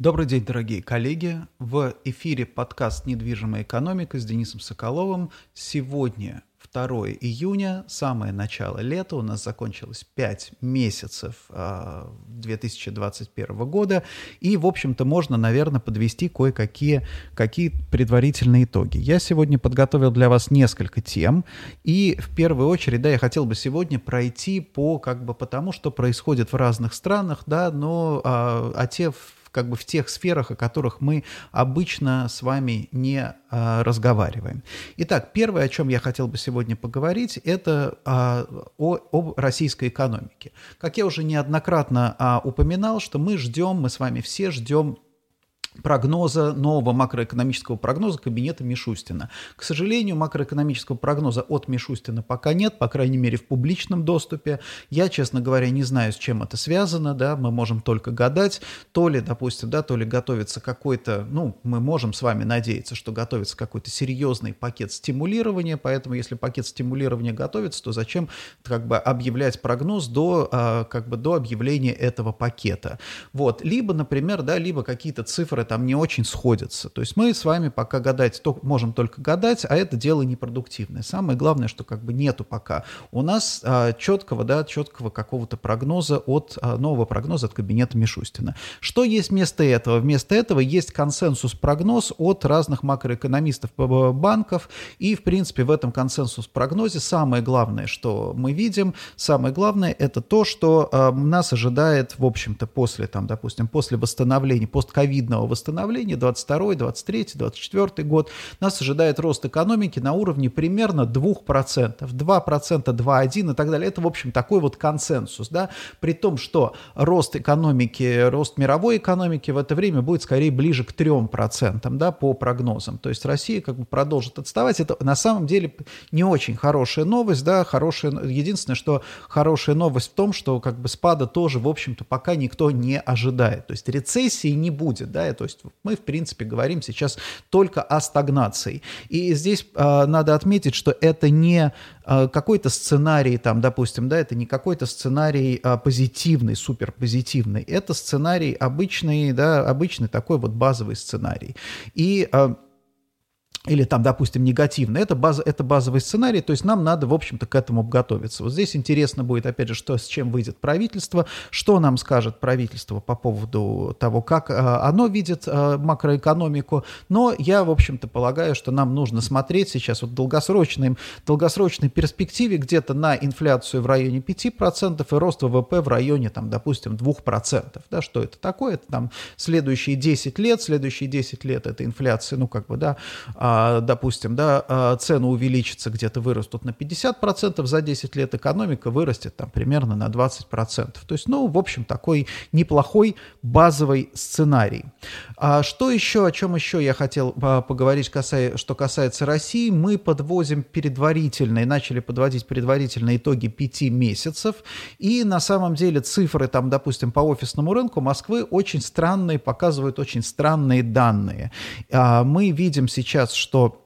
Добрый день, дорогие коллеги. В эфире подкаст «Недвижимая экономика» с Денисом Соколовым. Сегодня 2 июня, самое начало лета, у нас закончилось 5 месяцев 2021 а, года, и, в общем-то, можно, наверное, подвести кое-какие какие предварительные итоги. Я сегодня подготовил для вас несколько тем, и в первую очередь, да, я хотел бы сегодня пройти по, как бы, по тому, что происходит в разных странах, да, но а, а те как бы в тех сферах, о которых мы обычно с вами не а, разговариваем. Итак, первое, о чем я хотел бы сегодня поговорить, это а, о, об российской экономике. Как я уже неоднократно а, упоминал, что мы ждем, мы с вами все ждем прогноза, нового макроэкономического прогноза кабинета Мишустина. К сожалению, макроэкономического прогноза от Мишустина пока нет, по крайней мере в публичном доступе. Я, честно говоря, не знаю, с чем это связано, да, мы можем только гадать, то ли, допустим, да, то ли готовится какой-то, ну, мы можем с вами надеяться, что готовится какой-то серьезный пакет стимулирования, поэтому если пакет стимулирования готовится, то зачем как бы объявлять прогноз до, а, как бы до объявления этого пакета. Вот, либо, например, да, либо какие-то цифры там не очень сходятся. То есть мы с вами пока гадать то, можем только гадать, а это дело непродуктивное. Самое главное, что как бы нету пока у нас а, четкого, да, четкого какого-то прогноза от а, нового прогноза от кабинета Мишустина. Что есть вместо этого? Вместо этого есть консенсус-прогноз от разных макроэкономистов банков, и, в принципе, в этом консенсус-прогнозе самое главное, что мы видим, самое главное, это то, что а, нас ожидает, в общем-то, после, там, допустим, после восстановления, постковидного восстановления, 22, 23, 24 год, нас ожидает рост экономики на уровне примерно 2%, 2%, 2,1 и так далее. Это, в общем, такой вот консенсус, да, при том, что рост экономики, рост мировой экономики в это время будет скорее ближе к 3%, да, по прогнозам. То есть Россия как бы продолжит отставать. Это на самом деле не очень хорошая новость, да, хорошая, единственное, что хорошая новость в том, что как бы спада тоже, в общем-то, пока никто не ожидает. То есть рецессии не будет, да, то есть мы, в принципе, говорим сейчас только о стагнации. И здесь э, надо отметить, что это не э, какой-то сценарий, там, допустим, да, это не какой-то сценарий э, позитивный, суперпозитивный. Это сценарий обычный, да, обычный такой вот базовый сценарий. И э, или там, допустим, негативно, это, база, это базовый сценарий, то есть нам надо, в общем-то, к этому готовиться. Вот здесь интересно будет, опять же, что, с чем выйдет правительство, что нам скажет правительство по поводу того, как э, оно видит э, макроэкономику, но я, в общем-то, полагаю, что нам нужно смотреть сейчас вот в долгосрочной, долгосрочной перспективе где-то на инфляцию в районе 5% и рост ВВП в районе, там, допустим, 2%. Да, что это такое? Это там следующие 10 лет, следующие 10 лет это инфляция, ну, как бы, да, а, допустим, да, а, цены увеличатся, где-то вырастут на 50%, за 10 лет экономика вырастет там примерно на 20%. То есть, ну, в общем, такой неплохой базовый сценарий. А что еще, о чем еще я хотел поговорить, касая, что касается России, мы подвозим предварительные, начали подводить предварительные итоги 5 месяцев, и на самом деле цифры там, допустим, по офисному рынку Москвы очень странные, показывают очень странные данные. Мы видим сейчас, что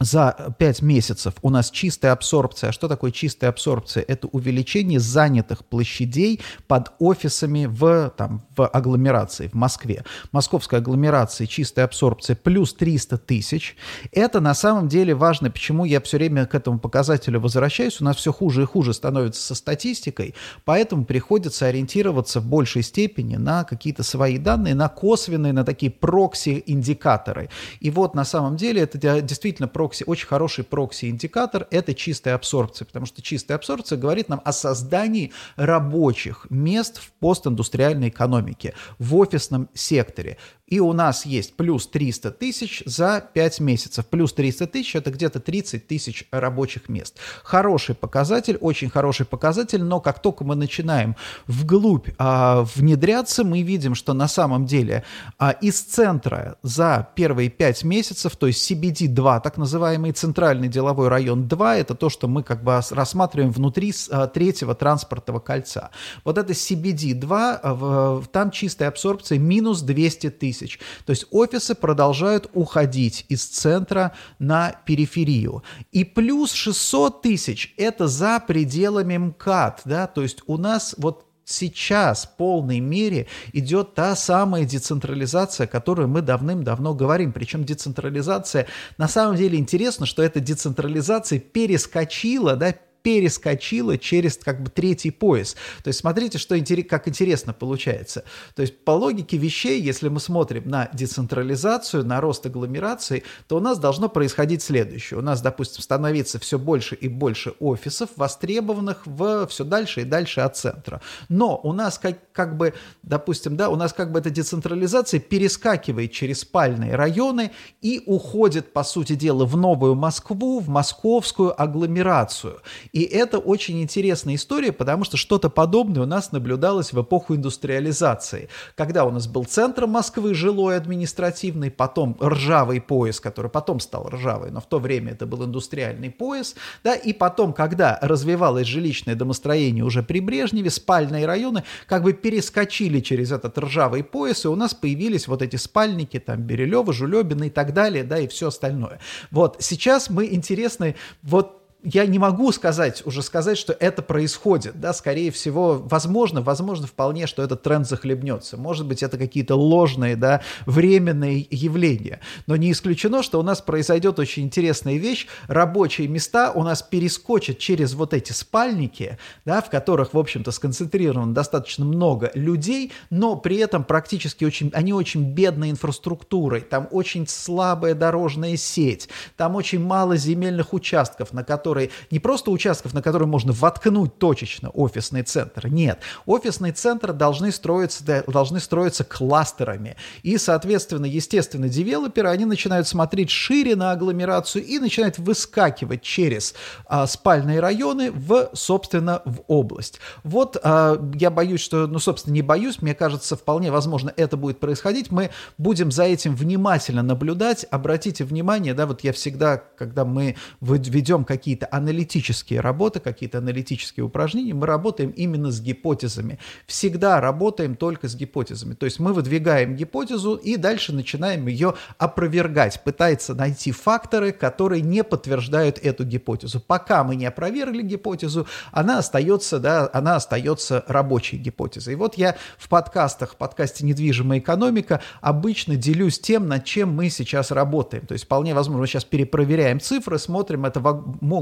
за 5 месяцев у нас чистая абсорбция. А что такое чистая абсорбция? Это увеличение занятых площадей под офисами в, там, в агломерации, в Москве. Московская агломерация, чистая абсорбция плюс 300 тысяч. Это на самом деле важно, почему я все время к этому показателю возвращаюсь. У нас все хуже и хуже становится со статистикой, поэтому приходится ориентироваться в большей степени на какие-то свои данные, на косвенные, на такие прокси-индикаторы. И вот на самом деле это действительно прокси прокси, очень хороший прокси-индикатор – это чистая абсорбция, потому что чистая абсорбция говорит нам о создании рабочих мест в постиндустриальной экономике, в офисном секторе. И у нас есть плюс 300 тысяч за 5 месяцев. Плюс 300 тысяч – это где-то 30 тысяч рабочих мест. Хороший показатель, очень хороший показатель, но как только мы начинаем вглубь а, внедряться, мы видим, что на самом деле а, из центра за первые 5 месяцев, то есть CBD-2, так называемый центральный деловой район 2, это то, что мы как бы рассматриваем внутри а, третьего транспортного кольца. Вот это CBD-2, а, там чистая абсорбция минус 200 тысяч тысяч. То есть офисы продолжают уходить из центра на периферию. И плюс 600 тысяч – это за пределами МКАД. Да? То есть у нас вот сейчас в полной мере идет та самая децентрализация, о которой мы давным-давно говорим. Причем децентрализация, на самом деле интересно, что эта децентрализация перескочила, да, перескочила через как бы третий пояс. То есть смотрите, что, как интересно получается. То есть по логике вещей, если мы смотрим на децентрализацию, на рост агломерации, то у нас должно происходить следующее. У нас, допустим, становиться все больше и больше офисов, востребованных в все дальше и дальше от центра. Но у нас как, как бы, допустим, да, у нас как бы эта децентрализация перескакивает через спальные районы и уходит, по сути дела, в Новую Москву, в московскую агломерацию. И это очень интересная история, потому что что-то подобное у нас наблюдалось в эпоху индустриализации, когда у нас был центр Москвы, жилой, административный, потом ржавый пояс, который потом стал ржавый, но в то время это был индустриальный пояс, да, и потом, когда развивалось жилищное домостроение уже при Брежневе, спальные районы как бы перескочили через этот ржавый пояс, и у нас появились вот эти спальники, там, Берилева, Жулебина и так далее, да, и все остальное. Вот сейчас мы интересны вот я не могу сказать, уже сказать, что это происходит, да, скорее всего, возможно, возможно вполне, что этот тренд захлебнется, может быть, это какие-то ложные, да, временные явления, но не исключено, что у нас произойдет очень интересная вещь, рабочие места у нас перескочат через вот эти спальники, да, в которых, в общем-то, сконцентрировано достаточно много людей, но при этом практически очень, они очень бедной инфраструктурой, там очень слабая дорожная сеть, там очень мало земельных участков, на которых которые не просто участков, на которые можно воткнуть точечно офисный центр. Нет, офисные центры должны строиться, должны строиться кластерами. И, соответственно, естественно, девелоперы, они начинают смотреть шире на агломерацию и начинают выскакивать через а, спальные районы в, собственно, в область. Вот а, я боюсь, что, ну, собственно, не боюсь, мне кажется, вполне возможно, это будет происходить. Мы будем за этим внимательно наблюдать. Обратите внимание, да, вот я всегда, когда мы ведем какие-то какие-то аналитические работы, какие-то аналитические упражнения, мы работаем именно с гипотезами. Всегда работаем только с гипотезами. То есть мы выдвигаем гипотезу и дальше начинаем ее опровергать, пытается найти факторы, которые не подтверждают эту гипотезу. Пока мы не опровергли гипотезу, она остается, да, она остается рабочей гипотезой. И вот я в подкастах, в подкасте «Недвижимая экономика» обычно делюсь тем, над чем мы сейчас работаем. То есть вполне возможно, мы сейчас перепроверяем цифры, смотрим, это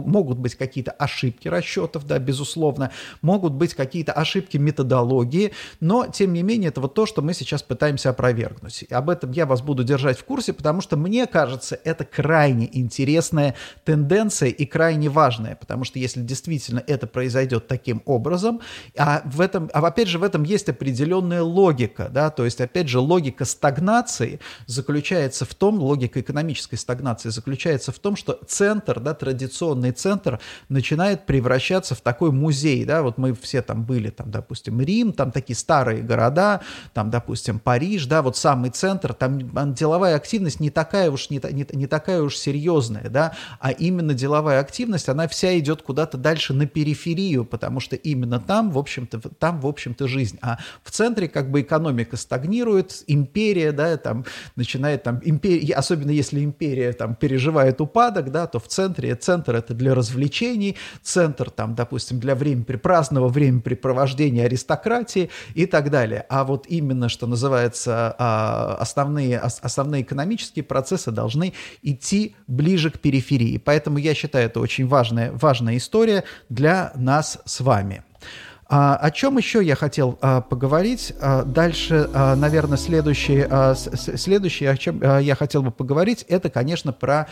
могут быть какие-то ошибки расчетов, да, безусловно, могут быть какие-то ошибки методологии, но, тем не менее, это вот то, что мы сейчас пытаемся опровергнуть. И об этом я вас буду держать в курсе, потому что, мне кажется, это крайне интересная тенденция и крайне важная, потому что если действительно это произойдет таким образом, а в этом, а опять же, в этом есть определенная логика, да, то есть, опять же, логика стагнации заключается в том, логика экономической стагнации заключается в том, что центр, да, традиционный центр начинает превращаться в такой музей, да, вот мы все там были, там, допустим, Рим, там такие старые города, там, допустим, Париж, да, вот самый центр, там деловая активность не такая уж, не, не, не такая уж серьезная, да, а именно деловая активность, она вся идет куда-то дальше на периферию, потому что именно там, в общем-то, там, в общем-то, жизнь, а в центре как бы экономика стагнирует, империя, да, там начинает там, империя, особенно если империя там переживает упадок, да, то в центре, центр это для для развлечений, центр, там, допустим, для времени, праздного времяпрепровождения аристократии и так далее. А вот именно, что называется, а, основные, основные экономические процессы должны идти ближе к периферии. Поэтому я считаю, это очень важная, важная история для нас с вами. А, о чем еще я хотел а, поговорить? А, дальше, а, наверное, следующее, а, следующее, о чем а, я хотел бы поговорить, это, конечно, про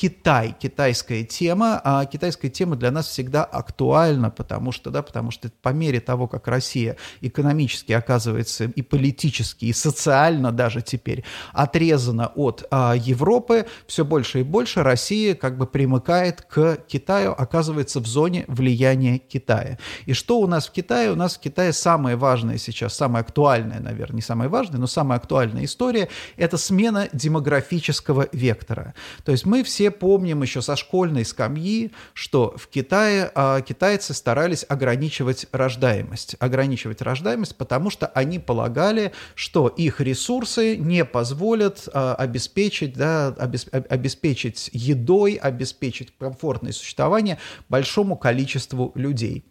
Китай, китайская тема, а китайская тема для нас всегда актуальна, потому что, да, потому что по мере того, как Россия экономически оказывается и политически, и социально даже теперь отрезана от а, Европы, все больше и больше Россия как бы примыкает к Китаю, оказывается в зоне влияния Китая. И что у нас в Китае? У нас в Китае самое важное сейчас, самая актуальная, наверное, не самая важная, но самая актуальная история – это смена демографического вектора. То есть мы все помним еще со школьной скамьи, что в Китае а, китайцы старались ограничивать рождаемость. Ограничивать рождаемость, потому что они полагали, что их ресурсы не позволят а, обеспечить, да, обесп, обеспечить едой, обеспечить комфортное существование большому количеству людей.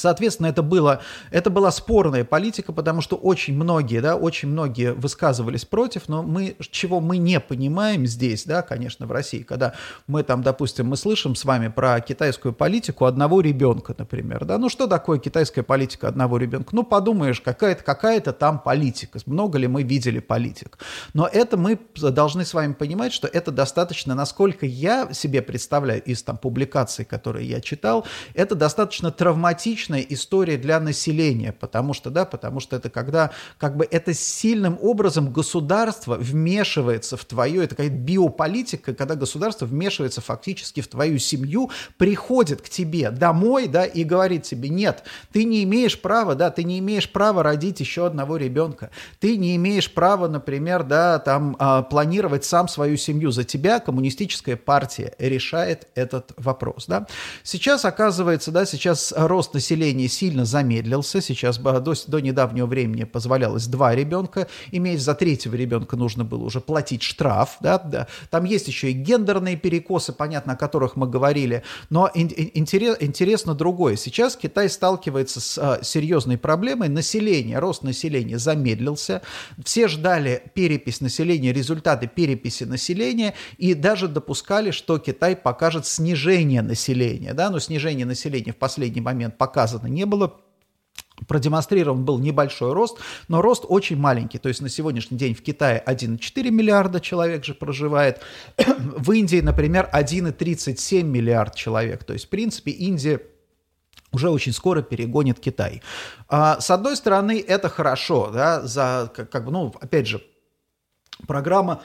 Соответственно, это, было, это была спорная политика, потому что очень многие, да, очень многие высказывались против, но мы, чего мы не понимаем здесь, да, конечно, в России, когда мы там, допустим, мы слышим с вами про китайскую политику одного ребенка, например, да, ну что такое китайская политика одного ребенка? Ну, подумаешь, какая-то какая там политика, много ли мы видели политик. Но это мы должны с вами понимать, что это достаточно, насколько я себе представляю из там публикаций, которые я читал, это достаточно травматично типичная история для населения, потому что, да, потому что это когда как бы это сильным образом государство вмешивается в твою, это какая-то биополитика, когда государство вмешивается фактически в твою семью, приходит к тебе домой, да, и говорит тебе, нет, ты не имеешь права, да, ты не имеешь права родить еще одного ребенка, ты не имеешь права, например, да, там, а, планировать сам свою семью, за тебя коммунистическая партия решает этот вопрос, да. Сейчас оказывается, да, сейчас рост населения населения сильно замедлился. Сейчас до, до недавнего времени позволялось два ребенка иметь. За третьего ребенка нужно было уже платить штраф. Да, да. Там есть еще и гендерные перекосы, понятно, о которых мы говорили. Но интерес, интересно другое. Сейчас Китай сталкивается с а, серьезной проблемой. Население, рост населения замедлился. Все ждали перепись населения, результаты переписи населения и даже допускали, что Китай покажет снижение населения. Да? Но снижение населения в последний момент показывает показано не было. Продемонстрирован был небольшой рост, но рост очень маленький. То есть на сегодняшний день в Китае 1,4 миллиарда человек же проживает. В Индии, например, 1,37 миллиард человек. То есть, в принципе, Индия уже очень скоро перегонит Китай. А, с одной стороны, это хорошо, да, за, как, как бы, ну, опять же, программа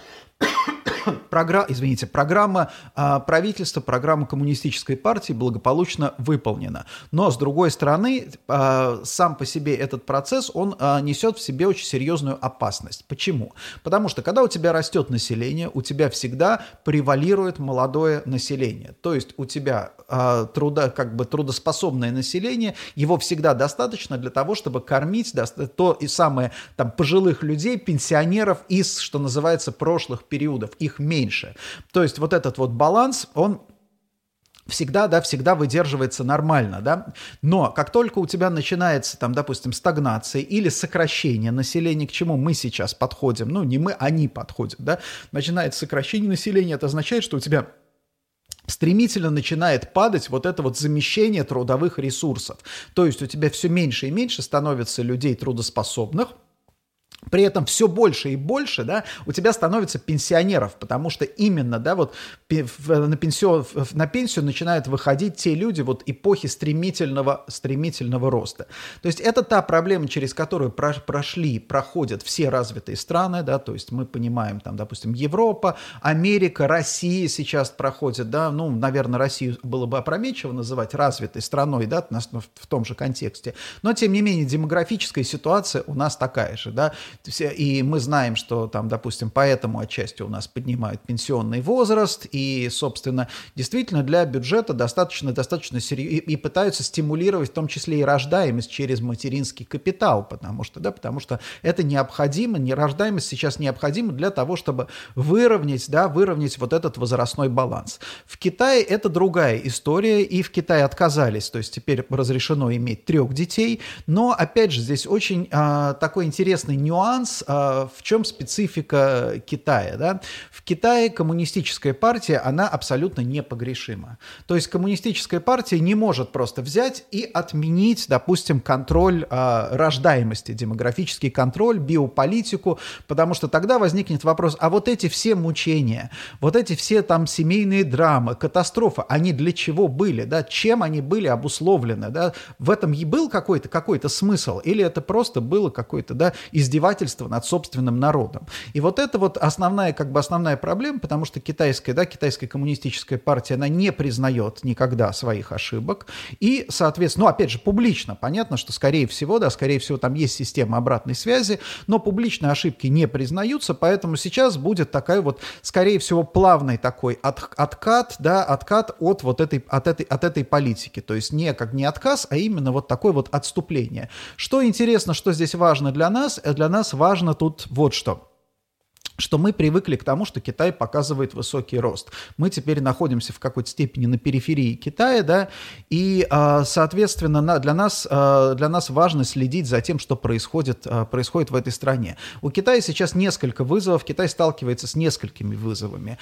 программа, извините, программа а, правительства, программа коммунистической партии благополучно выполнена. Но, с другой стороны, а, сам по себе этот процесс, он а, несет в себе очень серьезную опасность. Почему? Потому что, когда у тебя растет население, у тебя всегда превалирует молодое население. То есть у тебя а, труда, как бы трудоспособное население, его всегда достаточно для того, чтобы кормить да, то и самое там пожилых людей, пенсионеров из, что называется, прошлых периодов. Их меньше. То есть вот этот вот баланс, он всегда, да, всегда выдерживается нормально, да, но как только у тебя начинается, там, допустим, стагнация или сокращение населения, к чему мы сейчас подходим, ну, не мы, они подходят, да, начинается сокращение населения, это означает, что у тебя стремительно начинает падать вот это вот замещение трудовых ресурсов. То есть у тебя все меньше и меньше становится людей трудоспособных, при этом все больше и больше, да, у тебя становится пенсионеров, потому что именно, да, вот на пенсию, на пенсию начинают выходить те люди вот эпохи стремительного, стремительного роста. То есть это та проблема, через которую прошли, проходят все развитые страны, да, то есть мы понимаем, там, допустим, Европа, Америка, Россия сейчас проходит, да, ну, наверное, Россию было бы опрометчиво называть развитой страной, да, в том же контексте, но, тем не менее, демографическая ситуация у нас такая же, да, и мы знаем, что там, допустим, поэтому отчасти у нас поднимают пенсионный возраст, и, собственно, действительно для бюджета достаточно, достаточно серьезно, и, и пытаются стимулировать в том числе и рождаемость через материнский капитал, потому что, да, потому что это необходимо, не рождаемость сейчас необходима для того, чтобы выровнять, да, выровнять вот этот возрастной баланс. В Китае это другая история, и в Китае отказались, то есть теперь разрешено иметь трех детей, но, опять же, здесь очень а, такой интересный нюанс, нюанс, а, в чем специфика Китая. Да? В Китае коммунистическая партия, она абсолютно непогрешима. То есть коммунистическая партия не может просто взять и отменить, допустим, контроль э, рождаемости, демографический контроль, биополитику, потому что тогда возникнет вопрос, а вот эти все мучения, вот эти все там семейные драмы, катастрофы, они для чего были, да, чем они были обусловлены, да, в этом и был какой-то какой смысл, или это просто было какое-то, да, издевательство издевательство над собственным народом. И вот это вот основная, как бы основная проблема, потому что китайская, да, китайская коммунистическая партия, она не признает никогда своих ошибок. И, соответственно, ну, опять же, публично, понятно, что, скорее всего, да, скорее всего, там есть система обратной связи, но публичные ошибки не признаются, поэтому сейчас будет такая вот, скорее всего, плавный такой от, откат, да, откат от вот этой, от этой, от этой политики. То есть не как не отказ, а именно вот такое вот отступление. Что интересно, что здесь важно для нас? Для нас нас важно тут вот что. Что мы привыкли к тому, что Китай показывает высокий рост. Мы теперь находимся в какой-то степени на периферии Китая, да, и, а, соответственно, для нас, а, для нас важно следить за тем, что происходит, а, происходит в этой стране. У Китая сейчас несколько вызовов, Китай сталкивается с несколькими вызовами.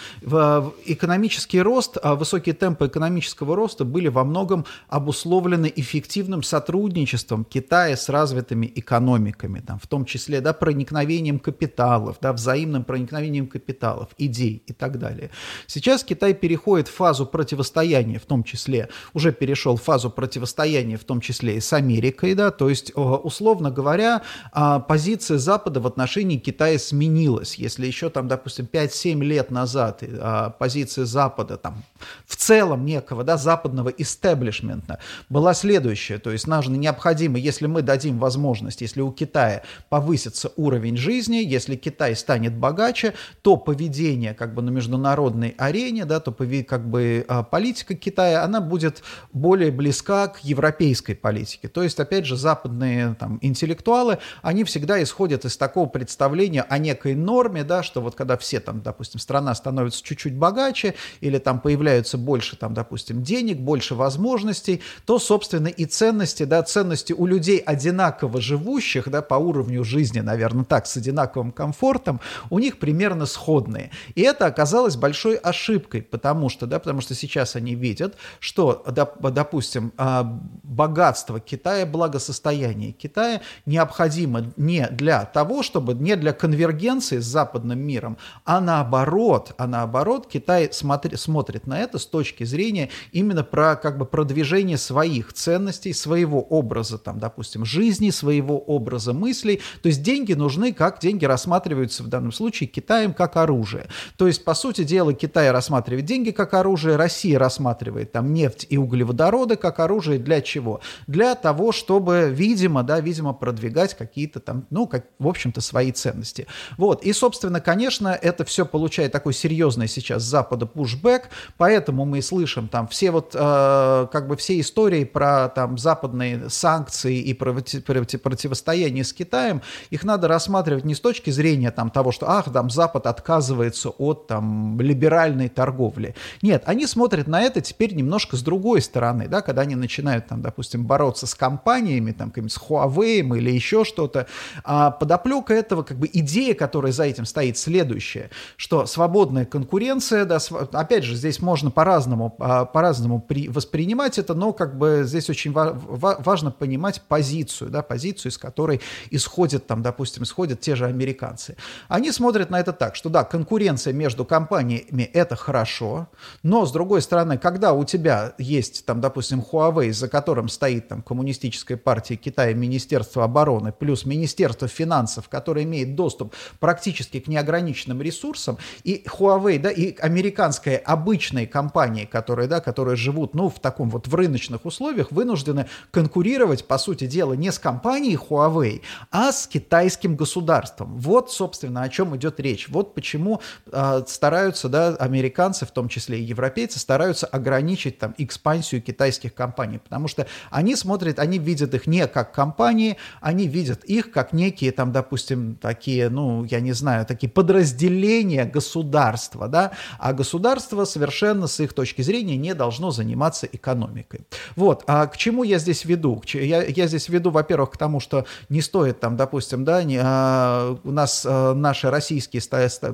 Экономический рост, высокие темпы экономического роста были во многом обусловлены эффективным сотрудничеством Китая с развитыми экономиками, там, в том числе да, проникновением капиталов, да, взаимным свободным проникновением капиталов, идей и так далее. Сейчас Китай переходит в фазу противостояния, в том числе, уже перешел в фазу противостояния, в том числе и с Америкой, да, то есть, условно говоря, а, позиция Запада в отношении Китая сменилась. Если еще там, допустим, 5-7 лет назад а, позиция Запада там в целом некого, да, западного истеблишмента была следующая, то есть нам необходимо, если мы дадим возможность, если у Китая повысится уровень жизни, если Китай станет богатым, богаче, то поведение как бы на международной арене, да, то как бы а, политика Китая, она будет более близка к европейской политике. То есть, опять же, западные там, интеллектуалы, они всегда исходят из такого представления о некой норме, да, что вот когда все там, допустим, страна становится чуть-чуть богаче или там появляются больше, там, допустим, денег, больше возможностей, то, собственно, и ценности, да, ценности у людей одинаково живущих, да, по уровню жизни, наверное, так, с одинаковым комфортом, у них примерно сходные. И это оказалось большой ошибкой, потому что, да, потому что сейчас они видят, что, допустим, а, богатство Китая, благосостояние Китая необходимо не для того, чтобы, не для конвергенции с западным миром, а наоборот, а наоборот, Китай смотри, смотрит на это с точки зрения именно про как бы продвижение своих ценностей, своего образа, там, допустим, жизни, своего образа мыслей. То есть деньги нужны, как деньги рассматриваются в данном случае случае Китаем как оружие. То есть, по сути дела, Китай рассматривает деньги как оружие, Россия рассматривает там нефть и углеводороды как оружие для чего? Для того, чтобы, видимо, да, видимо, продвигать какие-то там, ну, как, в общем-то, свои ценности. Вот, и, собственно, конечно, это все получает такой серьезный сейчас с Запада пушбэк, поэтому мы слышим там все вот, э, как бы все истории про там западные санкции и противостояние с Китаем, их надо рассматривать не с точки зрения там того, что, а, ах, там Запад отказывается от там либеральной торговли. Нет, они смотрят на это теперь немножко с другой стороны, да, когда они начинают там, допустим, бороться с компаниями, там, с Huawei или еще что-то. А подоплека этого, как бы идея, которая за этим стоит, следующая, что свободная конкуренция, да, опять же, здесь можно по-разному, а, по-разному воспринимать это, но как бы здесь очень важно понимать позицию, да, позицию, из которой исходят там, допустим, исходят те же американцы. Они смотрят смотрят на это так, что да, конкуренция между компаниями – это хорошо, но, с другой стороны, когда у тебя есть, там, допустим, Huawei, за которым стоит там коммунистическая партия Китая, Министерство обороны, плюс Министерство финансов, которое имеет доступ практически к неограниченным ресурсам, и Huawei, да, и американская обычные компании, которые, да, которые живут, ну, в таком вот в рыночных условиях, вынуждены конкурировать, по сути дела, не с компанией Huawei, а с китайским государством. Вот, собственно, о чем идет идет речь. Вот почему э, стараются, да, американцы, в том числе и европейцы, стараются ограничить там экспансию китайских компаний, потому что они смотрят, они видят их не как компании, они видят их как некие там, допустим, такие, ну, я не знаю, такие подразделения государства, да, а государство совершенно с их точки зрения не должно заниматься экономикой. Вот, а к чему я здесь веду? Я, я здесь веду, во-первых, к тому, что не стоит там, допустим, да, не, а, у нас а, наши российские российские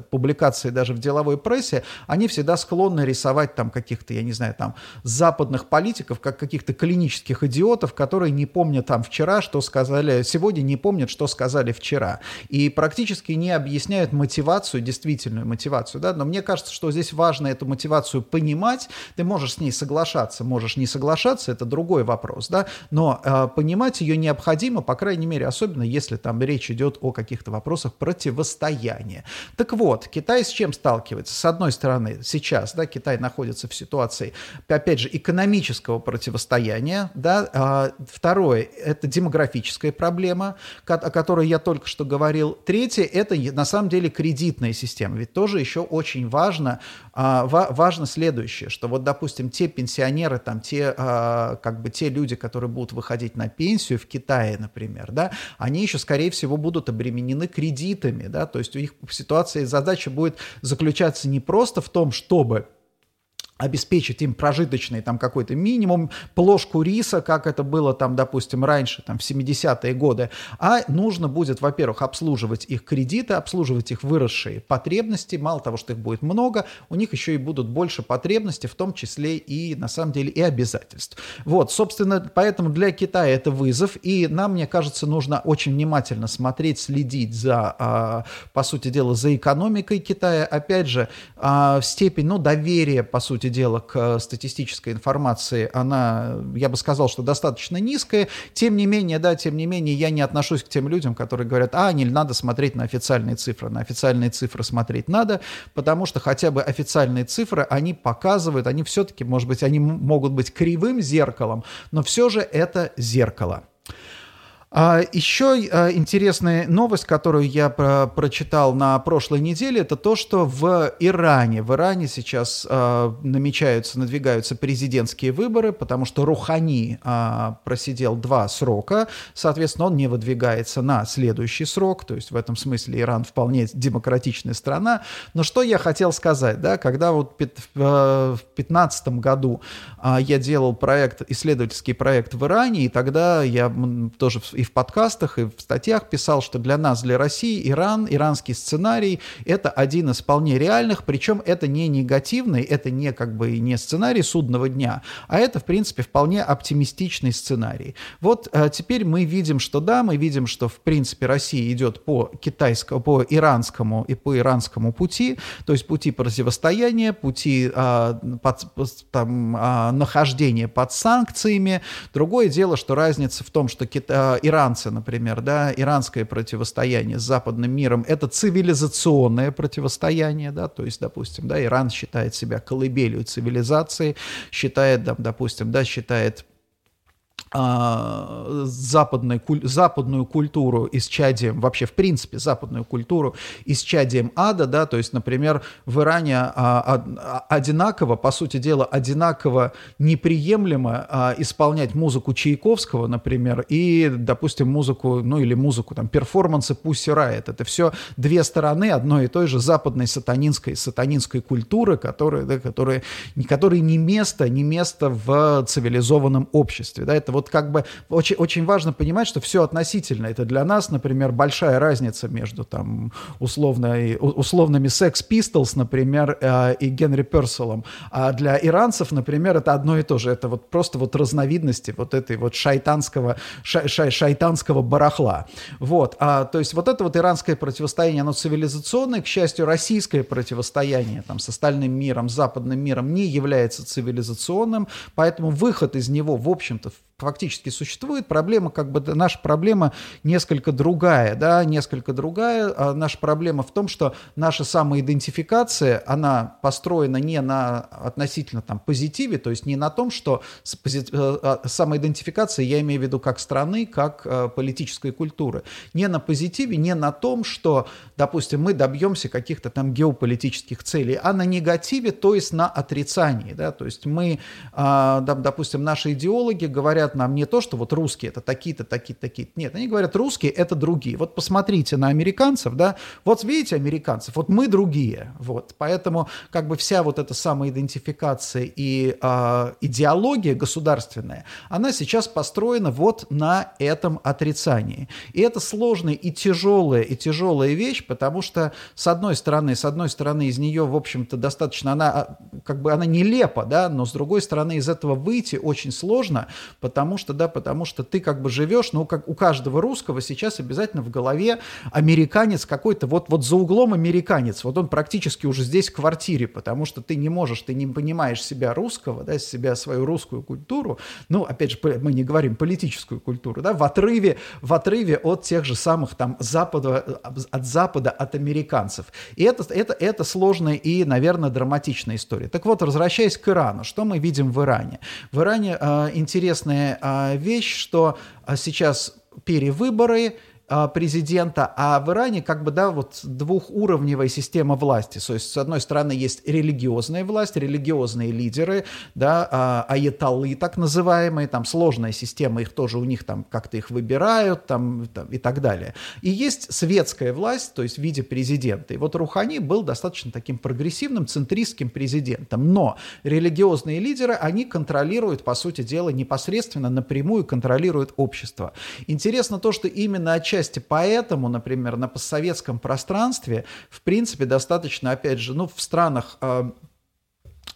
публикации даже в деловой прессе, они всегда склонны рисовать там каких-то, я не знаю, там западных политиков, как каких-то клинических идиотов, которые не помнят там вчера, что сказали, сегодня не помнят, что сказали вчера. И практически не объясняют мотивацию, действительную мотивацию, да, но мне кажется, что здесь важно эту мотивацию понимать, ты можешь с ней соглашаться, можешь не соглашаться, это другой вопрос, да, но э, понимать ее необходимо, по крайней мере, особенно если там речь идет о каких-то вопросах противостояния влияние. Так вот, Китай с чем сталкивается? С одной стороны, сейчас да, Китай находится в ситуации, опять же, экономического противостояния. Да, а, второе – это демографическая проблема, о которой я только что говорил. Третье – это на самом деле кредитная система. Ведь тоже еще очень важно, а, важно следующее, что вот, допустим, те пенсионеры, там, те, а, как бы те люди, которые будут выходить на пенсию в Китае, например, да, они еще, скорее всего, будут обременены кредитами, да, то есть у них их ситуация и задача будет заключаться не просто в том, чтобы обеспечить им прожиточный там какой-то минимум, плошку риса, как это было там, допустим, раньше, там, в 70-е годы, а нужно будет, во-первых, обслуживать их кредиты, обслуживать их выросшие потребности, мало того, что их будет много, у них еще и будут больше потребностей, в том числе и, на самом деле, и обязательств. Вот, собственно, поэтому для Китая это вызов, и нам, мне кажется, нужно очень внимательно смотреть, следить за, а, по сути дела, за экономикой Китая, опять же, а, степень, ну, доверия, по сути дела, к э, статистической информации, она, я бы сказал, что достаточно низкая. Тем не менее, да, тем не менее, я не отношусь к тем людям, которые говорят, а, не надо смотреть на официальные цифры. На официальные цифры смотреть надо, потому что хотя бы официальные цифры, они показывают, они все-таки, может быть, они могут быть кривым зеркалом, но все же это зеркало. А еще а, интересная новость, которую я про прочитал на прошлой неделе, это то, что в Иране, в Иране сейчас а, намечаются, надвигаются президентские выборы, потому что Рухани а, просидел два срока, соответственно, он не выдвигается на следующий срок, то есть в этом смысле Иран вполне демократичная страна. Но что я хотел сказать, да, когда вот в 2015 году я делал проект, исследовательский проект в Иране, и тогда я тоже и в подкастах, и в статьях писал, что для нас, для России, Иран, иранский сценарий — это один из вполне реальных, причем это не негативный, это не как бы не сценарий судного дня, а это, в принципе, вполне оптимистичный сценарий. Вот а, теперь мы видим, что да, мы видим, что, в принципе, Россия идет по китайскому, по иранскому и по иранскому пути, то есть пути противостояния, пути а, под, там, а, нахождения под санкциями. Другое дело, что разница в том, что Кита, иранцы, например, да, иранское противостояние с западным миром, это цивилизационное противостояние, да, то есть, допустим, да, Иран считает себя колыбелью цивилизации, считает, допустим, да, считает западной, куль, западную культуру исчадием, вообще в принципе западную культуру исчадием ада, да, то есть, например, в Иране а, а, одинаково, по сути дела, одинаково неприемлемо а, исполнять музыку Чайковского, например, и, допустим, музыку, ну или музыку, там, перформансы Pussy Riot. Это все две стороны одной и той же западной сатанинской, сатанинской культуры, которые, да, которые, которые не место, не место в цивилизованном обществе, да, это вот вот как бы очень, очень важно понимать, что все относительно. Это для нас, например, большая разница между там условно, условными Sex Pistols, например, э, и Генри Перселом. А для иранцев, например, это одно и то же. Это вот просто вот разновидности вот этой вот шайтанского, шай, шай, шайтанского барахла. Вот. А, то есть вот это вот иранское противостояние, оно цивилизационное. К счастью, российское противостояние там, с остальным миром, с западным миром не является цивилизационным, поэтому выход из него, в общем-то, фактически существует. Проблема, как бы, наша проблема несколько другая, да, несколько другая. А наша проблема в том, что наша самоидентификация, она построена не на относительно там позитиве, то есть не на том, что э, а, самоидентификация, я имею в виду как страны, как э, политической культуры, не на позитиве, не на том, что, допустим, мы добьемся каких-то там геополитических целей, а на негативе, то есть на отрицании, да, то есть мы, а, допустим, наши идеологи говорят, говорят нам не то, что вот русские это такие-то, такие-то, такие-то. Нет, они говорят, русские это другие. Вот посмотрите на американцев, да, вот видите американцев, вот мы другие. Вот. Поэтому как бы вся вот эта самоидентификация и э, идеология государственная, она сейчас построена вот на этом отрицании. И это сложная и тяжелая, и тяжелая вещь, потому что с одной стороны, с одной стороны из нее, в общем-то, достаточно, она а, как бы она нелепа, да, но с другой стороны из этого выйти очень сложно, потому потому что, да, потому что ты как бы живешь, ну, как у каждого русского сейчас обязательно в голове американец какой-то, вот, вот за углом американец, вот он практически уже здесь в квартире, потому что ты не можешь, ты не понимаешь себя русского, да, себя, свою русскую культуру, ну, опять же, мы не говорим политическую культуру, да, в отрыве, в отрыве от тех же самых там запада, от запада, от американцев. И это, это, это сложная и, наверное, драматичная история. Так вот, возвращаясь к Ирану, что мы видим в Иране? В Иране э, интересная а, вещь, что а, сейчас перевыборы, президента, а в Иране как бы, да, вот двухуровневая система власти. То есть, с одной стороны, есть религиозная власть, религиозные лидеры, да, а, аяталы так называемые, там сложная система, их тоже у них там как-то их выбирают там, там и так далее. И есть светская власть, то есть в виде президента. И вот Рухани был достаточно таким прогрессивным, центристским президентом. Но религиозные лидеры, они контролируют, по сути дела, непосредственно, напрямую контролируют общество. Интересно то, что именно отчасти поэтому, например, на постсоветском пространстве, в принципе, достаточно, опять же, ну, в странах а,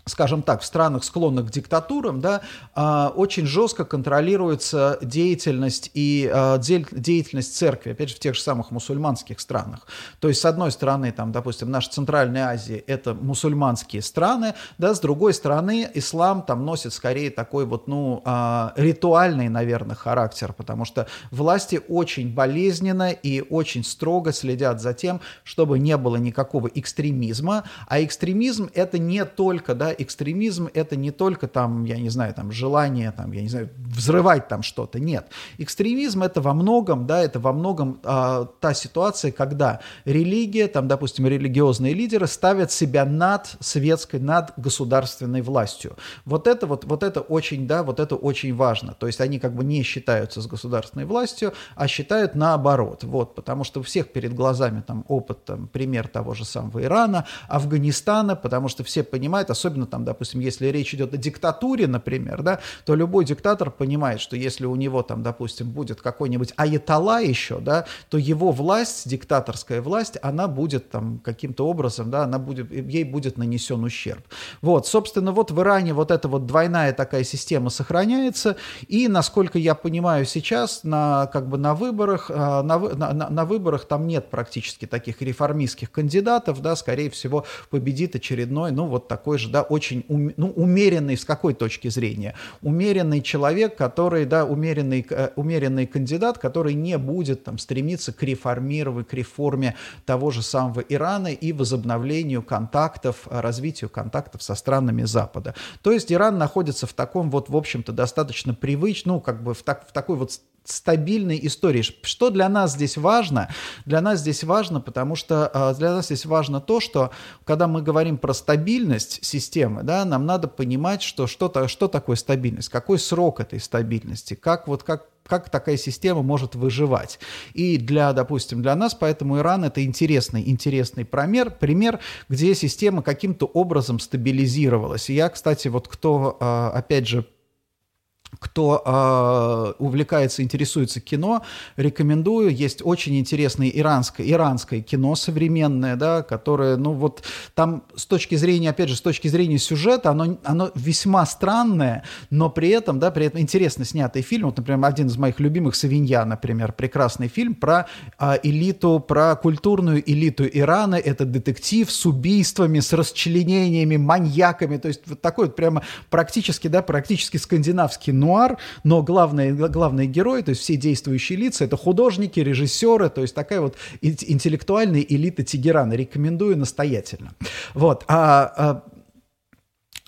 скажем так, в странах, склонных к диктатурам, да, а, очень жестко контролируется деятельность и а, деятельность церкви, опять же, в тех же самых мусульманских странах. То есть, с одной стороны, там, допустим, наша Центральная Азия – это мусульманские страны, да, с другой стороны, ислам там носит скорее такой вот, ну, а, ритуальный, наверное, характер, потому что власти очень болезненно и очень строго следят за тем, чтобы не было никакого экстремизма, а экстремизм – это не только, да, экстремизм это не только там, я не знаю, там желание, там, я не знаю, взрывать там что-то, нет. Экстремизм это во многом, да, это во многом а, та ситуация, когда религия, там, допустим, религиозные лидеры ставят себя над светской, над государственной властью. Вот это вот, вот это очень, да, вот это очень важно. То есть они как бы не считаются с государственной властью, а считают наоборот. Вот, потому что у всех перед глазами там опыт, там, пример того же самого Ирана, Афганистана, потому что все понимают, особенно особенно там, допустим, если речь идет о диктатуре, например, да, то любой диктатор понимает, что если у него там, допустим, будет какой-нибудь аятала еще, да, то его власть, диктаторская власть, она будет там каким-то образом, да, она будет, ей будет нанесен ущерб. Вот, собственно, вот в Иране вот эта вот двойная такая система сохраняется, и, насколько я понимаю сейчас, на, как бы на выборах, а, на, на, на выборах там нет практически таких реформистских кандидатов, да, скорее всего, победит очередной, ну, вот такой же, да, очень ум, ну, умеренный с какой точки зрения? Умеренный человек, который, да, умеренный, э, умеренный кандидат, который не будет там стремиться к реформированию, к реформе того же самого Ирана и возобновлению контактов, развитию контактов со странами Запада. То есть Иран находится в таком вот, в общем-то, достаточно привычном, ну, как бы в, так, в такой вот стабильной истории. Что для нас здесь важно? Для нас здесь важно, потому что а, для нас здесь важно то, что когда мы говорим про стабильность системы, да, нам надо понимать, что, что, -то, что такое стабильность, какой срок этой стабильности, как, вот, как, как такая система может выживать. И для, допустим, для нас, поэтому Иран это интересный, интересный пример, пример, где система каким-то образом стабилизировалась. И я, кстати, вот кто, а, опять же, кто э, увлекается, интересуется кино, рекомендую. Есть очень интересное иранское, иранское кино современное, да, которое, ну вот, там с точки зрения, опять же, с точки зрения сюжета, оно, оно весьма странное, но при этом, да, при этом интересно снятый фильм. Вот, например, один из моих любимых «Савинья», например, прекрасный фильм про э, элиту, про культурную элиту Ирана. Это детектив с убийствами, с расчленениями, маньяками, то есть вот такой вот прямо практически, да, практически скандинавский нуар, но главные, главные герои, то есть все действующие лица, это художники, режиссеры, то есть такая вот интеллектуальная элита Тегерана. Рекомендую настоятельно. Вот. А, а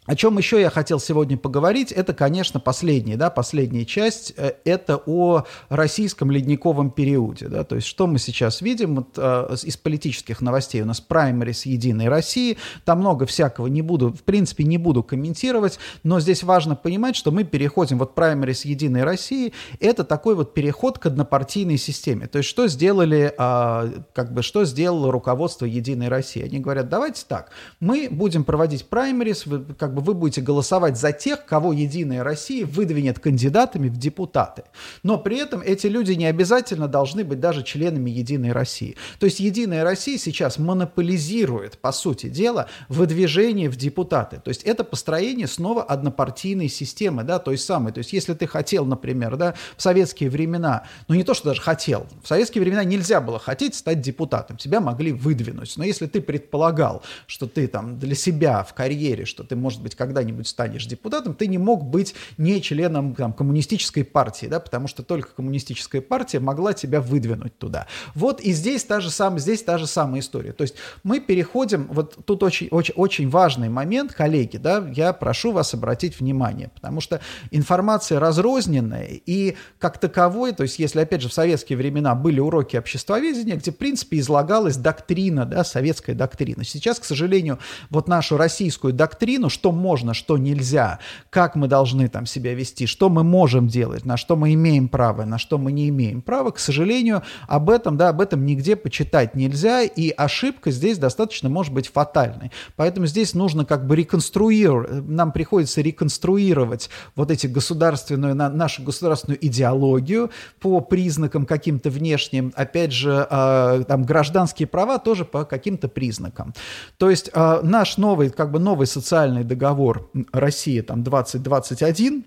о чем еще я хотел сегодня поговорить, это, конечно, последняя, да, последняя часть, э, это о российском ледниковом периоде, да, то есть что мы сейчас видим? Вот, э, из политических новостей, у нас праймерис Единой России, там много всякого, не буду, в принципе, не буду комментировать, но здесь важно понимать, что мы переходим, вот праймерис Единой России, это такой вот переход к однопартийной системе, то есть что сделали, а, как бы, что сделало руководство Единой России, они говорят, давайте так, мы будем проводить праймерис, как бы вы будете голосовать за тех, кого Единая Россия выдвинет кандидатами в депутаты. Но при этом эти люди не обязательно должны быть даже членами Единой России. То есть Единая Россия сейчас монополизирует, по сути дела, выдвижение в депутаты. То есть это построение снова однопартийной системы, да, той самой. То есть если ты хотел, например, да, в советские времена, ну не то, что даже хотел, в советские времена нельзя было хотеть стать депутатом, тебя могли выдвинуть. Но если ты предполагал, что ты там для себя в карьере, что ты, может быть, когда-нибудь станешь депутатом, ты не мог быть не членом там, коммунистической партии, да, потому что только коммунистическая партия могла тебя выдвинуть туда. Вот и здесь та же самая, здесь та же самая история. То есть мы переходим, вот тут очень, очень, очень важный момент, коллеги, да, я прошу вас обратить внимание, потому что информация разрозненная, и как таковой, то есть если, опять же, в советские времена были уроки обществоведения, где, в принципе, излагалась доктрина, да, советская доктрина. Сейчас, к сожалению, вот нашу российскую доктрину, что можно, что нельзя, как мы должны там себя вести, что мы можем делать, на что мы имеем право, на что мы не имеем права, к сожалению, об этом, да, об этом нигде почитать нельзя, и ошибка здесь достаточно может быть фатальной. Поэтому здесь нужно как бы реконструировать, нам приходится реконструировать вот эти государственную, нашу государственную идеологию по признакам каким-то внешним, опять же, э, там гражданские права тоже по каким-то признакам. То есть э, наш новый, как бы новый социальный договор России там 2021,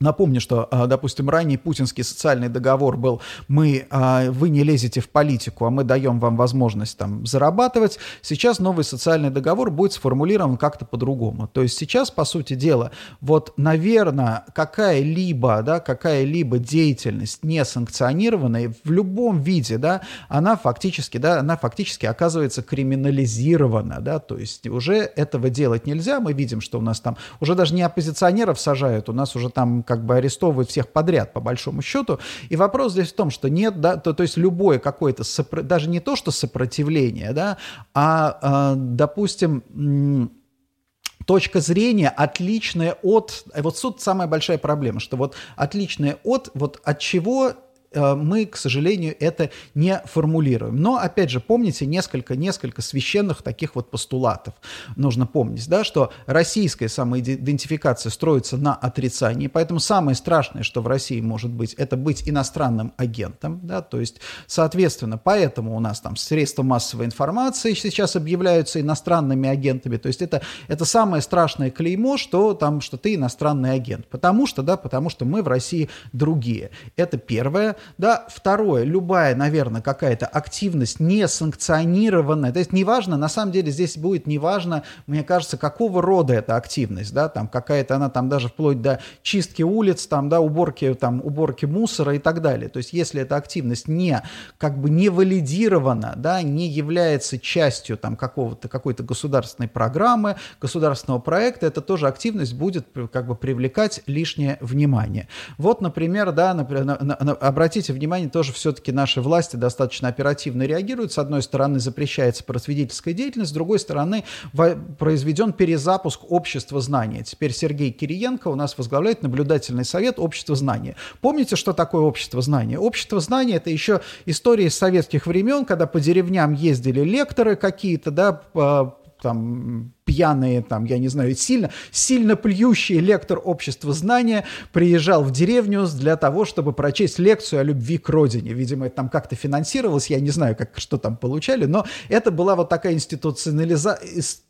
Напомню, что, а, допустим, ранний путинский социальный договор был, мы, а, вы не лезете в политику, а мы даем вам возможность там зарабатывать. Сейчас новый социальный договор будет сформулирован как-то по-другому. То есть сейчас, по сути дела, вот, наверное, какая-либо, да, какая-либо деятельность не санкционированная в любом виде, да, она фактически, да, она фактически оказывается криминализирована, да, то есть уже этого делать нельзя. Мы видим, что у нас там уже даже не оппозиционеров сажают, у нас уже там как бы арестовывают всех подряд, по большому счету. И вопрос здесь в том, что нет, да, то, то есть любое какое-то, сопро... даже не то, что сопротивление, да, а, а допустим, точка зрения отличная от... Вот тут самая большая проблема, что вот отличная от... Вот от чего Э, мы, к сожалению, это не формулируем. Но, опять же, помните несколько, несколько священных таких вот постулатов. Нужно помнить, да, что российская самоидентификация строится на отрицании, поэтому самое страшное, что в России может быть, это быть иностранным агентом, да, то есть, соответственно, поэтому у нас там средства массовой информации сейчас объявляются иностранными агентами, то есть это, это самое страшное клеймо, что там, что ты иностранный агент, потому что, да, потому что мы в России другие. Это первое. Да, второе, любая, наверное, какая-то активность не санкционированная, то есть неважно, на самом деле здесь будет неважно, мне кажется, какого рода эта активность, да, там какая-то она там даже вплоть до чистки улиц, там, да, уборки, там, уборки мусора и так далее. То есть если эта активность не, как бы не валидирована, да, не является частью там какого-то, какой-то государственной программы, государственного проекта, это тоже активность будет как бы привлекать лишнее внимание. Вот, например, да, например, на, на, на, обратите обратите внимание, тоже все-таки наши власти достаточно оперативно реагируют. С одной стороны, запрещается просветительская деятельность, с другой стороны, произведен перезапуск общества знания. Теперь Сергей Кириенко у нас возглавляет наблюдательный совет общества знания. Помните, что такое общество знания? Общество знания – это еще история из советских времен, когда по деревням ездили лекторы какие-то, да, там пьяные, там, я не знаю, сильно, сильно плюющий лектор общества знания приезжал в деревню для того, чтобы прочесть лекцию о любви к родине. Видимо, это там как-то финансировалось, я не знаю, как, что там получали, но это была вот такая институционализа...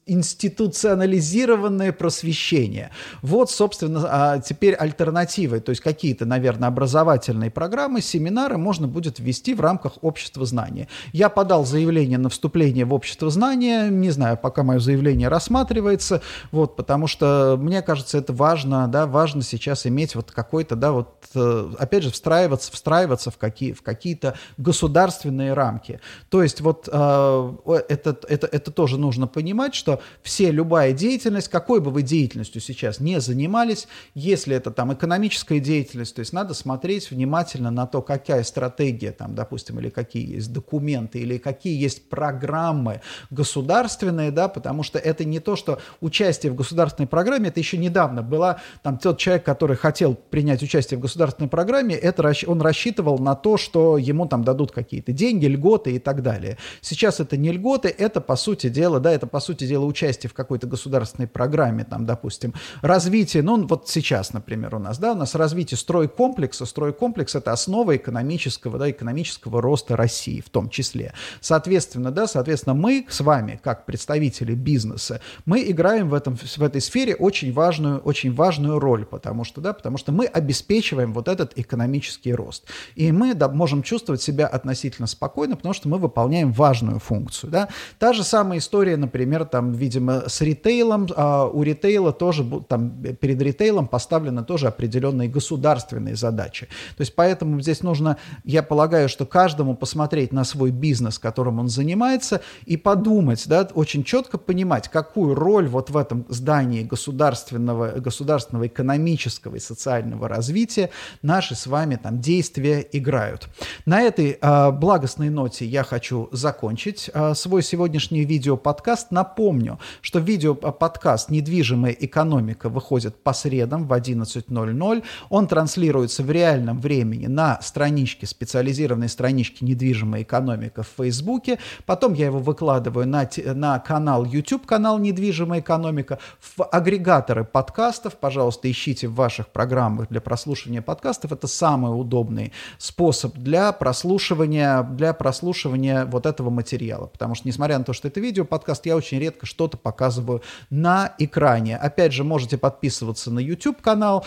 институционализированное просвещение. Вот, собственно, а теперь альтернативы, то есть какие-то, наверное, образовательные программы, семинары можно будет ввести в рамках общества знания. Я подал заявление на вступление в общество знания, не знаю, пока мое заявление рассматривается, вот, потому что, мне кажется, это важно, да, важно сейчас иметь вот какой-то, да, вот, э, опять же, встраиваться, встраиваться в, какие, в какие-то государственные рамки. То есть вот э, это, это, это тоже нужно понимать, что все, любая деятельность, какой бы вы деятельностью сейчас не занимались, если это там экономическая деятельность, то есть надо смотреть внимательно на то, какая стратегия там, допустим, или какие есть документы, или какие есть программы государственные, да, потому что это не то, что участие в государственной программе, это еще недавно была, там тот человек, который хотел принять участие в государственной программе, это, он рассчитывал на то, что ему там дадут какие-то деньги, льготы и так далее. Сейчас это не льготы, это по сути дела, да, это по сути дела участие в какой-то государственной программе, там, допустим, развитие, ну вот сейчас, например, у нас, да, у нас развитие стройкомплекса, стройкомплекс это основа экономического, да, экономического роста России в том числе. Соответственно, да, соответственно, мы с вами, как представители бизнеса, мы играем в, этом, в этой сфере очень важную, очень важную роль, потому что, да, потому что мы обеспечиваем вот этот экономический рост. И мы да, можем чувствовать себя относительно спокойно, потому что мы выполняем важную функцию. Да. Та же самая история, например, там, видимо, с ритейлом. А у ритейла тоже там, перед ритейлом поставлены тоже определенные государственные задачи. То есть поэтому здесь нужно, я полагаю, что каждому посмотреть на свой бизнес, которым он занимается, и подумать, да, очень четко понимать, какую роль вот в этом здании государственного, государственного экономического и социального развития наши с вами там действия играют. На этой э, благостной ноте я хочу закончить э, свой сегодняшний видео-подкаст. Напомню, что видео-подкаст «Недвижимая экономика» выходит по средам в 11.00. Он транслируется в реальном времени на страничке, специализированной страничке «Недвижимая экономика» в Фейсбуке. Потом я его выкладываю на, на канал YouTube, канал «Недвижимая экономика», в агрегаторы подкастов. Пожалуйста, ищите в ваших программах для прослушивания подкастов. Это самый удобный способ для прослушивания, для прослушивания вот этого материала. Потому что, несмотря на то, что это видео, подкаст, я очень редко что-то показываю на экране. Опять же, можете подписываться на YouTube-канал,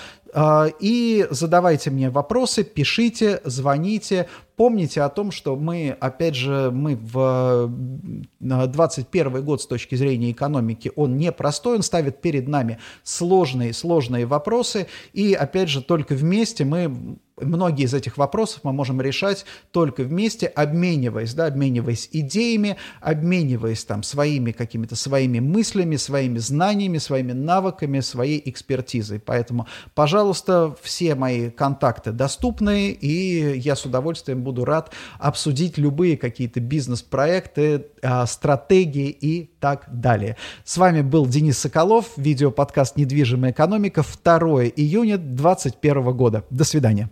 и задавайте мне вопросы, пишите, звоните. Помните о том, что мы, опять же, мы в 21 год с точки зрения экономики, он непростой, он ставит перед нами сложные, сложные вопросы. И, опять же, только вместе мы многие из этих вопросов мы можем решать только вместе, обмениваясь, да, обмениваясь идеями, обмениваясь там своими какими-то своими мыслями, своими знаниями, своими навыками, своей экспертизой. Поэтому, пожалуйста, все мои контакты доступны, и я с удовольствием буду рад обсудить любые какие-то бизнес-проекты, а, стратегии и так далее. С вами был Денис Соколов, видеоподкаст «Недвижимая экономика», 2 июня 2021 года. До свидания.